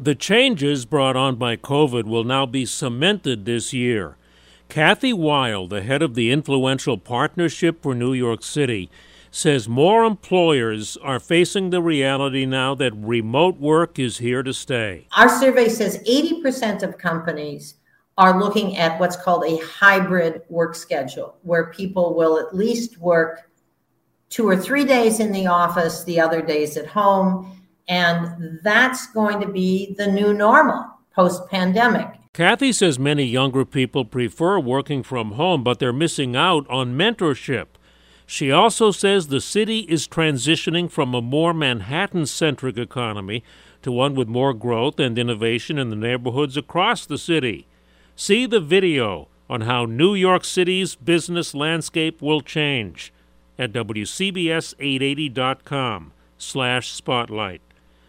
The changes brought on by COVID will now be cemented this year. Kathy Wylde, the head of the influential Partnership for New York City, says more employers are facing the reality now that remote work is here to stay. Our survey says 80% of companies are looking at what's called a hybrid work schedule, where people will at least work two or three days in the office, the other days at home. And that's going to be the new normal post pandemic. Kathy says many younger people prefer working from home, but they're missing out on mentorship. She also says the city is transitioning from a more Manhattan centric economy to one with more growth and innovation in the neighborhoods across the city. See the video on how New York City's business landscape will change at WCBS880.com slash spotlight.